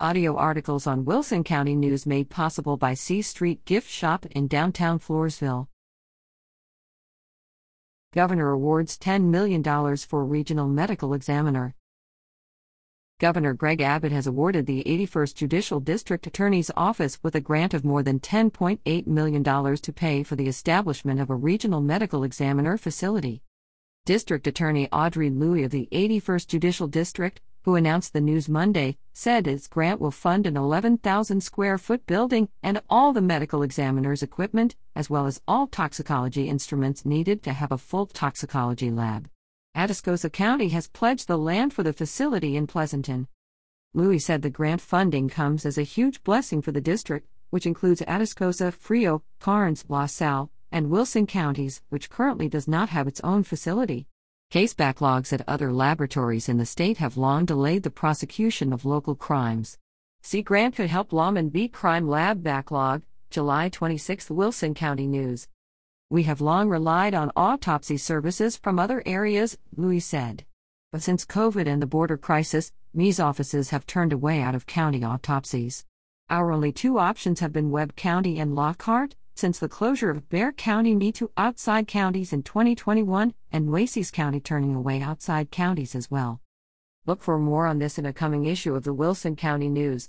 Audio articles on Wilson County News made possible by C Street Gift Shop in downtown Floresville. Governor awards $10 million for regional medical examiner. Governor Greg Abbott has awarded the 81st Judicial District Attorney's Office with a grant of more than $10.8 million to pay for the establishment of a regional medical examiner facility. District Attorney Audrey Louis of the 81st Judicial District who announced the news Monday, said its grant will fund an 11,000 square foot building and all the medical examiner's equipment, as well as all toxicology instruments needed to have a full toxicology lab. Atascosa County has pledged the land for the facility in Pleasanton. Louis said the grant funding comes as a huge blessing for the district, which includes Atascosa, Frio, Karnes, La Salle, and Wilson counties, which currently does not have its own facility. Case backlogs at other laboratories in the state have long delayed the prosecution of local crimes. See grant could help lawmen beat crime lab backlog, July 26 Wilson County News. We have long relied on autopsy services from other areas, Louis said. But since COVID and the border crisis, ME's offices have turned away out of county autopsies. Our only two options have been Webb County and Lockhart, since the closure of Bexar County Me to outside counties in 2021 and Nueces County turning away outside counties as well. Look for more on this in a coming issue of the Wilson County News.